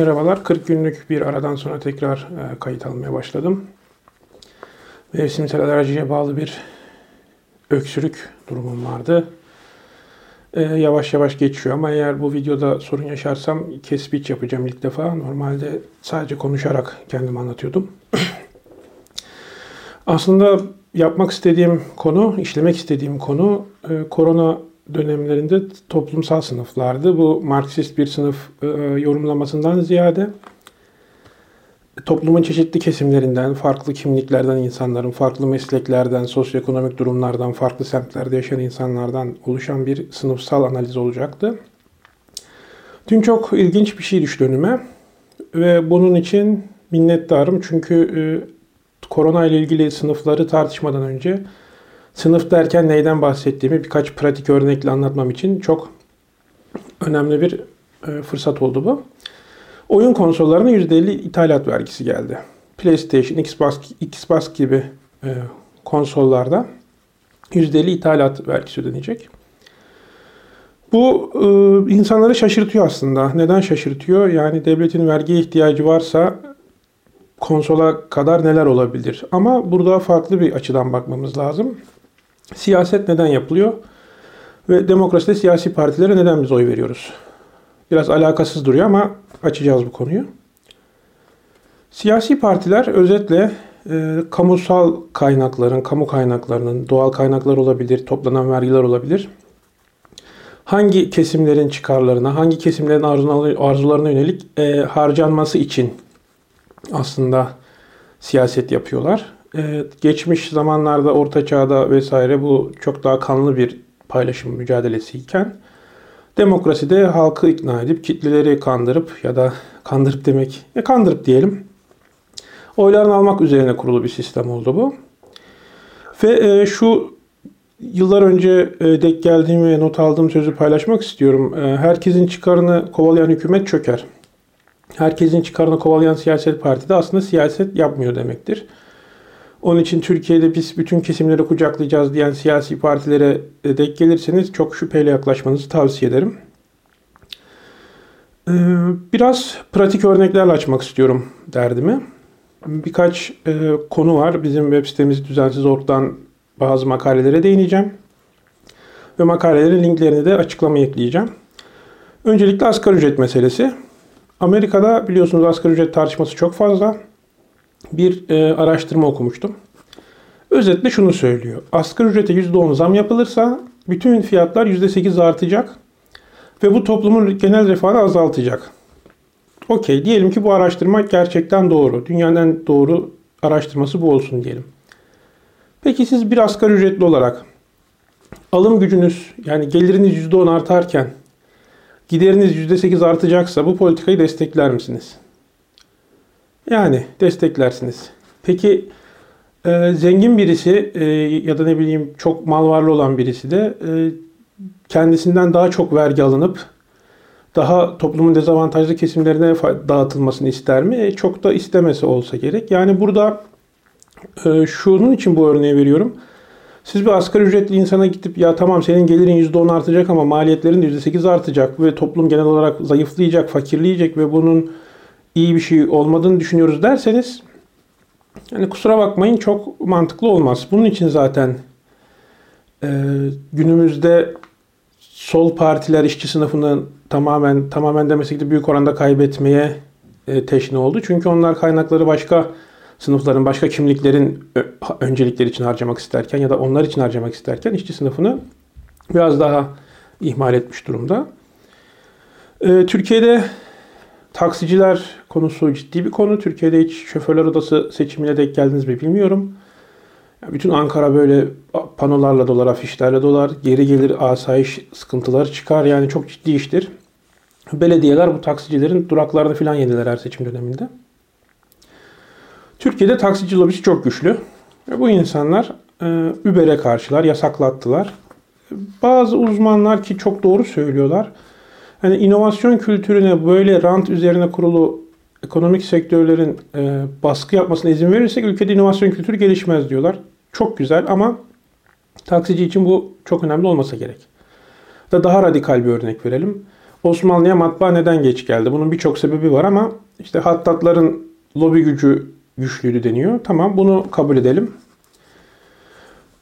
Merhabalar, 40 günlük bir aradan sonra tekrar e, kayıt almaya başladım. Mevsimsel alerjiye bağlı bir öksürük durumum vardı. E, yavaş yavaş geçiyor ama eğer bu videoda sorun yaşarsam kesbiç yapacağım ilk defa. Normalde sadece konuşarak kendimi anlatıyordum. Aslında yapmak istediğim konu, işlemek istediğim konu e, korona dönemlerinde toplumsal sınıflardı. Bu Marksist bir sınıf e, yorumlamasından ziyade toplumun çeşitli kesimlerinden, farklı kimliklerden insanların, farklı mesleklerden, sosyoekonomik durumlardan, farklı semtlerde yaşayan insanlardan oluşan bir sınıfsal analiz olacaktı. Dün çok ilginç bir şey düştü önüme ve bunun için minnettarım çünkü e, korona ile ilgili sınıfları tartışmadan önce Sınıf derken neyden bahsettiğimi birkaç pratik örnekle anlatmam için çok önemli bir e, fırsat oldu bu. Oyun konsollarına %50 ithalat vergisi geldi. PlayStation, Xbox, Xbox gibi e, konsollarda %50 ithalat vergisi ödenecek. Bu e, insanları şaşırtıyor aslında. Neden şaşırtıyor? Yani devletin vergiye ihtiyacı varsa konsola kadar neler olabilir? Ama burada farklı bir açıdan bakmamız lazım. Siyaset neden yapılıyor? Ve demokraside siyasi partilere neden biz oy veriyoruz? Biraz alakasız duruyor ama açacağız bu konuyu. Siyasi partiler özetle e, kamusal kaynakların, kamu kaynaklarının, doğal kaynaklar olabilir, toplanan vergiler olabilir. Hangi kesimlerin çıkarlarına, hangi kesimlerin arzularına yönelik e, harcanması için aslında siyaset yapıyorlar. Ee, geçmiş zamanlarda Orta Çağ'da vesaire bu çok daha kanlı bir paylaşım mücadelesiyken demokraside halkı ikna edip kitleleri kandırıp ya da kandırıp demek ya kandırıp diyelim oylarını almak üzerine kurulu bir sistem oldu bu. Ve e, şu yıllar önce e, denk geldiğim ve not aldığım sözü paylaşmak istiyorum. E, herkesin çıkarını kovalayan hükümet çöker. Herkesin çıkarını kovalayan siyaset parti de aslında siyaset yapmıyor demektir. Onun için Türkiye'de biz bütün kesimleri kucaklayacağız diyen siyasi partilere denk gelirseniz çok şüpheyle yaklaşmanızı tavsiye ederim. Ee, biraz pratik örneklerle açmak istiyorum derdimi. Birkaç e, konu var. Bizim web sitemiz düzensiz ortadan bazı makalelere değineceğim. Ve makalelerin linklerini de açıklamaya ekleyeceğim. Öncelikle asgari ücret meselesi. Amerika'da biliyorsunuz asgari ücret tartışması çok fazla bir e, araştırma okumuştum. Özetle şunu söylüyor. Asgari ücrete %10 zam yapılırsa bütün fiyatlar %8 artacak ve bu toplumun genel refahını azaltacak. Okey diyelim ki bu araştırma gerçekten doğru. Dünyanın doğru araştırması bu olsun diyelim. Peki siz bir asgari ücretli olarak alım gücünüz yani geliriniz %10 artarken gideriniz %8 artacaksa bu politikayı destekler misiniz? Yani desteklersiniz. Peki e, zengin birisi e, ya da ne bileyim çok mal varlı olan birisi de e, kendisinden daha çok vergi alınıp daha toplumun dezavantajlı kesimlerine dağıtılmasını ister mi? E, çok da istemesi olsa gerek. Yani burada e, şunun için bu örneği veriyorum. Siz bir asgari ücretli insana gidip ya tamam senin gelirin %10 artacak ama maliyetlerin %8 artacak ve toplum genel olarak zayıflayacak, fakirleyecek ve bunun iyi bir şey olmadığını düşünüyoruz derseniz yani kusura bakmayın çok mantıklı olmaz. Bunun için zaten e, günümüzde sol partiler işçi sınıfını tamamen tamamen demesek de büyük oranda kaybetmeye e, teşne oldu. Çünkü onlar kaynakları başka sınıfların, başka kimliklerin öncelikleri için harcamak isterken ya da onlar için harcamak isterken işçi sınıfını biraz daha ihmal etmiş durumda. E, Türkiye'de Taksiciler konusu ciddi bir konu. Türkiye'de hiç şoförler odası seçimine denk geldiniz mi bilmiyorum. Bütün Ankara böyle panolarla dolar, afişlerle dolar. Geri gelir asayiş sıkıntıları çıkar. Yani çok ciddi iştir. Belediyeler bu taksicilerin duraklarını falan yediler her seçim döneminde. Türkiye'de taksici lobisi çok güçlü. Ve bu insanlar e, Uber'e karşılar, yasaklattılar. Bazı uzmanlar ki çok doğru söylüyorlar Hani inovasyon kültürüne böyle rant üzerine kurulu ekonomik sektörlerin e, baskı yapmasına izin verirsek ülkede inovasyon kültürü gelişmez diyorlar. Çok güzel ama taksici için bu çok önemli olmasa gerek. Da daha radikal bir örnek verelim. Osmanlı'ya matbaa neden geç geldi? Bunun birçok sebebi var ama işte hattatların lobi gücü güçlüydü deniyor. Tamam bunu kabul edelim.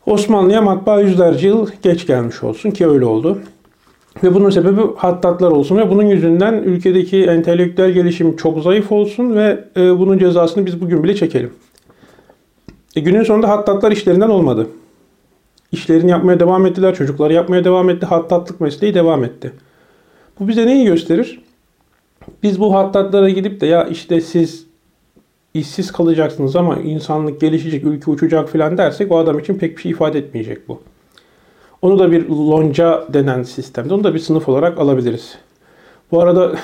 Osmanlı'ya matbaa yüzlerce yıl geç gelmiş olsun ki öyle oldu. Ve bunun sebebi hattatlar olsun ve bunun yüzünden ülkedeki entelektüel gelişim çok zayıf olsun ve e, bunun cezasını biz bugün bile çekelim. E, günün sonunda hattatlar işlerinden olmadı. İşlerini yapmaya devam ettiler, çocukları yapmaya devam etti, hattatlık mesleği devam etti. Bu bize neyi gösterir? Biz bu hattatlara gidip de ya işte siz işsiz kalacaksınız ama insanlık gelişecek, ülke uçacak falan dersek o adam için pek bir şey ifade etmeyecek bu. Onu da bir lonca denen sistemde, onu da bir sınıf olarak alabiliriz. Bu arada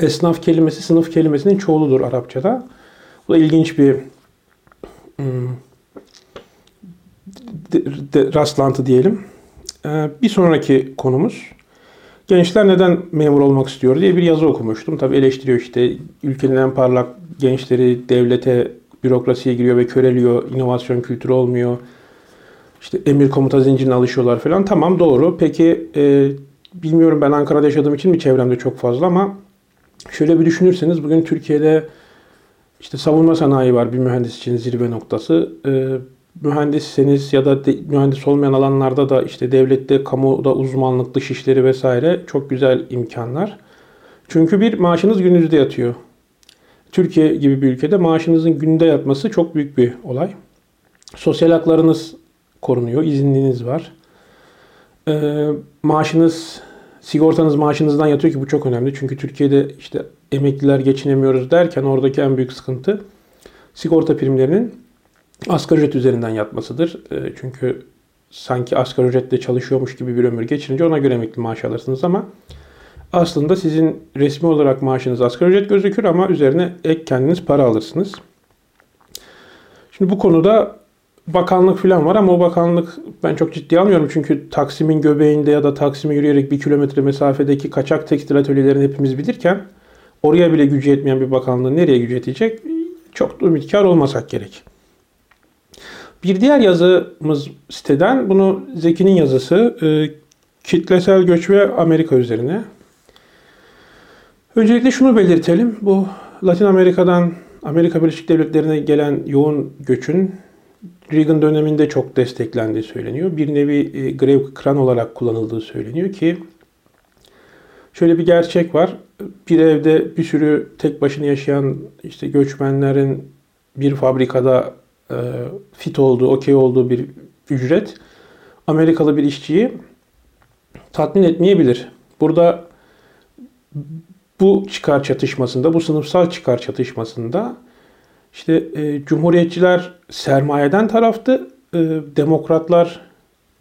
esnaf kelimesi sınıf kelimesinin çoğuludur Arapçada. Bu da ilginç bir hmm, de, de, rastlantı diyelim. Ee, bir sonraki konumuz gençler neden memur olmak istiyor diye bir yazı okumuştum. Tabi eleştiriyor işte ülkenin en parlak gençleri devlete, bürokrasiye giriyor ve köreliyor, inovasyon kültürü olmuyor işte emir komuta zincirine alışıyorlar falan. Tamam doğru. Peki e, bilmiyorum ben Ankara'da yaşadığım için mi çevremde çok fazla ama şöyle bir düşünürseniz bugün Türkiye'de işte savunma sanayi var bir mühendis için zirve noktası. E, mühendisseniz ya da de, mühendis olmayan alanlarda da işte devlette, kamuda uzmanlık, dış işleri vesaire çok güzel imkanlar. Çünkü bir maaşınız gününüzde yatıyor. Türkiye gibi bir ülkede maaşınızın günde yatması çok büyük bir olay. Sosyal haklarınız korunuyor. İzinliğiniz var. Ee, maaşınız, sigortanız maaşınızdan yatıyor ki bu çok önemli. Çünkü Türkiye'de işte emekliler geçinemiyoruz derken oradaki en büyük sıkıntı sigorta primlerinin asgari ücret üzerinden yatmasıdır. Ee, çünkü sanki asgari ücretle çalışıyormuş gibi bir ömür geçirince ona göre emekli maaş alırsınız ama aslında sizin resmi olarak maaşınız asgari ücret gözükür ama üzerine ek kendiniz para alırsınız. Şimdi bu konuda bakanlık falan var ama o bakanlık ben çok ciddi almıyorum. Çünkü Taksim'in göbeğinde ya da Taksim'e yürüyerek bir kilometre mesafedeki kaçak tekstil atölyelerini hepimiz bilirken oraya bile gücü yetmeyen bir bakanlığın nereye gücü yetecek? Çok da ümitkar olmasak gerek. Bir diğer yazımız siteden, bunu Zeki'nin yazısı, e, kitlesel göç ve Amerika üzerine. Öncelikle şunu belirtelim. Bu Latin Amerika'dan Amerika Birleşik Devletleri'ne gelen yoğun göçün Reagan döneminde çok desteklendiği söyleniyor. Bir nevi e, grev kran olarak kullanıldığı söyleniyor ki şöyle bir gerçek var. Bir evde bir sürü tek başına yaşayan işte göçmenlerin bir fabrikada e, fit olduğu, okey olduğu bir ücret Amerikalı bir işçiyi tatmin etmeyebilir. Burada bu çıkar çatışmasında, bu sınıfsal çıkar çatışmasında işte e, cumhuriyetçiler sermayeden taraftı, e, demokratlar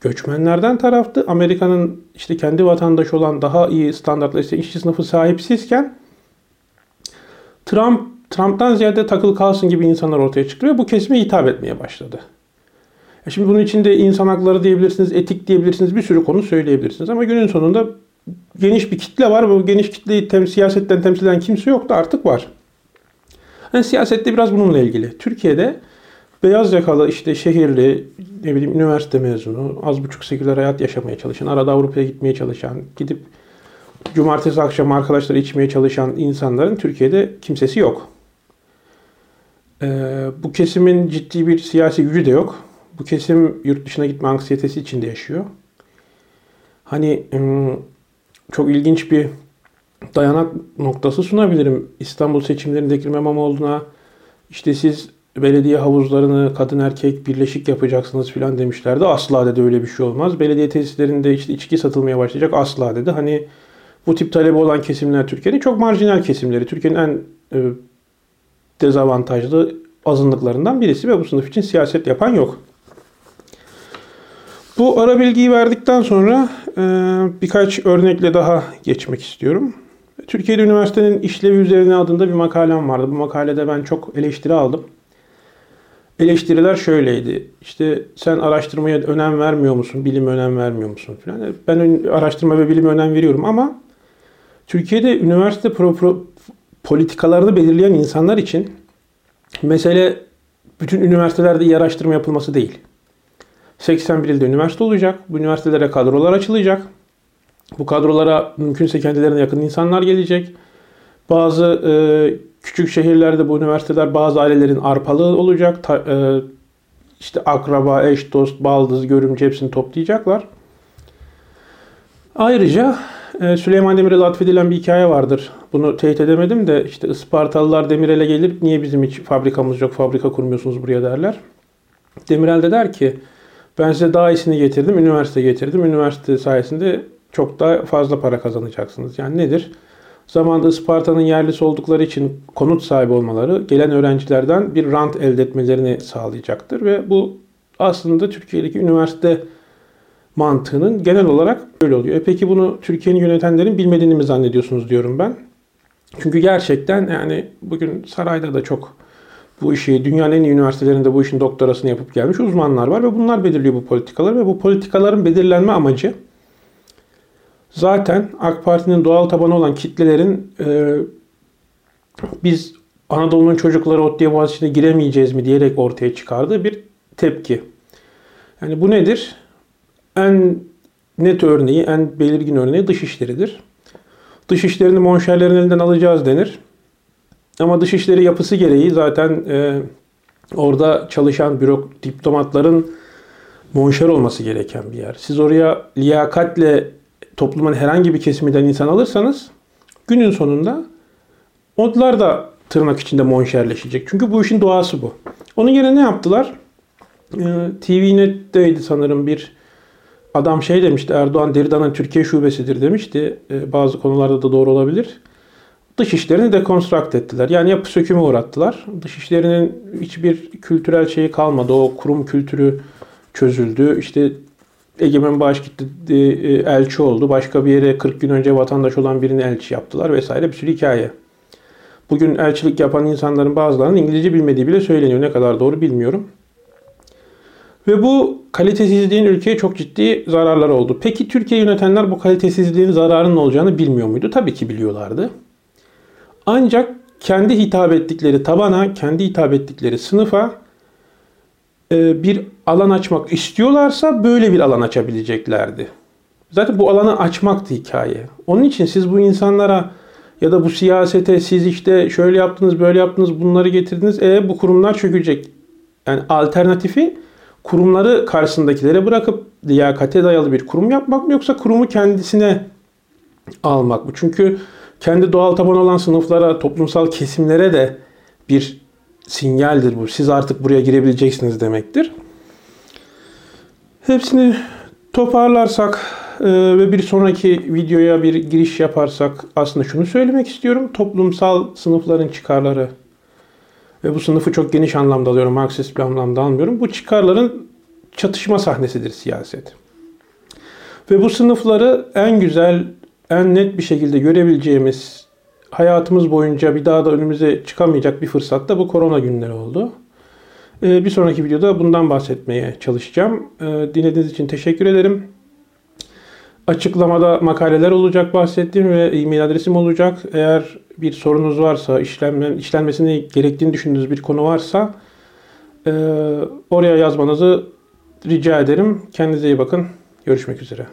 göçmenlerden taraftı. Amerika'nın işte kendi vatandaşı olan daha iyi standartlı işte işçi sınıfı sahipsizken Trump Trump'tan ziyade takıl kalsın gibi insanlar ortaya çıktı ve bu kesime hitap etmeye başladı. E şimdi bunun içinde insan hakları diyebilirsiniz, etik diyebilirsiniz, bir sürü konu söyleyebilirsiniz. Ama günün sonunda geniş bir kitle var. Bu geniş kitleyi tem siyasetten temsil eden kimse yoktu artık var. Yani siyasette biraz bununla ilgili. Türkiye'de beyaz yakalı işte şehirli ne bileyim üniversite mezunu az buçuk seküler hayat yaşamaya çalışan, arada Avrupa'ya gitmeye çalışan, gidip cumartesi akşam arkadaşlar içmeye çalışan insanların Türkiye'de kimsesi yok. Ee, bu kesimin ciddi bir siyasi gücü de yok. Bu kesim yurt dışına gitme anksiyetesi içinde yaşıyor. Hani çok ilginç bir dayanak noktası sunabilirim. İstanbul seçimlerinde Ekrem İmamoğlu'na işte siz belediye havuzlarını kadın erkek birleşik yapacaksınız filan demişlerdi. Asla dedi öyle bir şey olmaz. Belediye tesislerinde işte içki satılmaya başlayacak asla dedi. Hani bu tip talebi olan kesimler Türkiye'nin çok marjinal kesimleri. Türkiye'nin en e, dezavantajlı azınlıklarından birisi ve bu sınıf için siyaset yapan yok. Bu ara bilgiyi verdikten sonra e, birkaç örnekle daha geçmek istiyorum. Türkiye'de üniversitenin işlevi üzerine adında bir makalem vardı. Bu makalede ben çok eleştiri aldım. Eleştiriler şöyleydi. İşte sen araştırmaya önem vermiyor musun? Bilime önem vermiyor musun? Falan. Ben araştırma ve bilime önem veriyorum ama Türkiye'de üniversite pro, pro, politikalarını belirleyen insanlar için mesele bütün üniversitelerde iyi araştırma yapılması değil. 81 ilde üniversite olacak. Bu üniversitelere kadrolar açılacak. Bu kadrolara mümkünse kendilerine yakın insanlar gelecek. Bazı e, küçük şehirlerde bu üniversiteler bazı ailelerin arpalığı olacak. Ta, e, işte akraba, eş, dost, baldız, görümce hepsini toplayacaklar. Ayrıca e, Süleyman Demirel'e atfedilen bir hikaye vardır. Bunu teyit edemedim de işte Ispartalılar Demirel'e gelir niye bizim hiç fabrikamız yok, fabrika kurmuyorsunuz buraya derler. Demirel de der ki ben size daha iyisini getirdim, üniversite getirdim. Üniversite sayesinde çok daha fazla para kazanacaksınız. Yani nedir? Zamanında Isparta'nın yerlisi oldukları için konut sahibi olmaları gelen öğrencilerden bir rant elde etmelerini sağlayacaktır. Ve bu aslında Türkiye'deki üniversite mantığının genel olarak böyle oluyor. E peki bunu Türkiye'nin yönetenlerin bilmediğini mi zannediyorsunuz diyorum ben. Çünkü gerçekten yani bugün sarayda da çok bu işi dünyanın en iyi üniversitelerinde bu işin doktorasını yapıp gelmiş uzmanlar var ve bunlar belirliyor bu politikaları ve bu politikaların belirlenme amacı zaten AK Parti'nin doğal tabanı olan kitlelerin e, biz Anadolu'nun çocukları Ottiye Boğaziçi'ne giremeyeceğiz mi diyerek ortaya çıkardığı bir tepki. Yani bu nedir? En net örneği, en belirgin örneği dışişleridir. Dışişlerini monşerlerin elinden alacağız denir. Ama dışişleri yapısı gereği zaten e, orada çalışan bürok diplomatların monşer olması gereken bir yer. Siz oraya liyakatle toplumun herhangi bir kesiminden insan alırsanız günün sonunda onlar da tırnak içinde monşerleşecek. Çünkü bu işin doğası bu. Onun yerine ne yaptılar? Ee, TVNet'teydi sanırım bir adam şey demişti. Erdoğan Deridan'ın Türkiye şubesidir demişti. Ee, bazı konularda da doğru olabilir. Dışişlerini dekonstrakt ettiler. Yani yapı sökümü uğrattılar. Dışişlerinin hiçbir kültürel şeyi kalmadı. O kurum kültürü çözüldü. İşte Egemen Bağış gitti e, elçi oldu. Başka bir yere 40 gün önce vatandaş olan birini elçi yaptılar vesaire bir sürü hikaye. Bugün elçilik yapan insanların bazılarının İngilizce bilmediği bile söyleniyor. Ne kadar doğru bilmiyorum. Ve bu kalitesizliğin ülkeye çok ciddi zararları oldu. Peki Türkiye yönetenler bu kalitesizliğin zararının olacağını bilmiyor muydu? Tabii ki biliyorlardı. Ancak kendi hitap ettikleri tabana, kendi hitap ettikleri sınıfa e, bir alan açmak istiyorlarsa böyle bir alan açabileceklerdi. Zaten bu alanı açmaktı hikaye. Onun için siz bu insanlara ya da bu siyasete siz işte şöyle yaptınız, böyle yaptınız, bunları getirdiniz. E bu kurumlar çökecek. Yani alternatifi kurumları karşısındakilere bırakıp liyakate dayalı bir kurum yapmak mı yoksa kurumu kendisine almak mı? Çünkü kendi doğal taban olan sınıflara, toplumsal kesimlere de bir sinyaldir bu. Siz artık buraya girebileceksiniz demektir. Hepsini toparlarsak e, ve bir sonraki videoya bir giriş yaparsak aslında şunu söylemek istiyorum. Toplumsal sınıfların çıkarları ve bu sınıfı çok geniş anlamda alıyorum. Marksist bir anlamda almıyorum. Bu çıkarların çatışma sahnesidir siyaset. Ve bu sınıfları en güzel, en net bir şekilde görebileceğimiz hayatımız boyunca bir daha da önümüze çıkamayacak bir fırsat da bu korona günleri oldu. Ee, bir sonraki videoda bundan bahsetmeye çalışacağım. Ee, dinlediğiniz için teşekkür ederim. Açıklamada makaleler olacak bahsettiğim ve e-mail adresim olacak. Eğer bir sorunuz varsa, işlenme, işlenmesini gerektiğini düşündüğünüz bir konu varsa e, oraya yazmanızı rica ederim. Kendinize iyi bakın. Görüşmek üzere.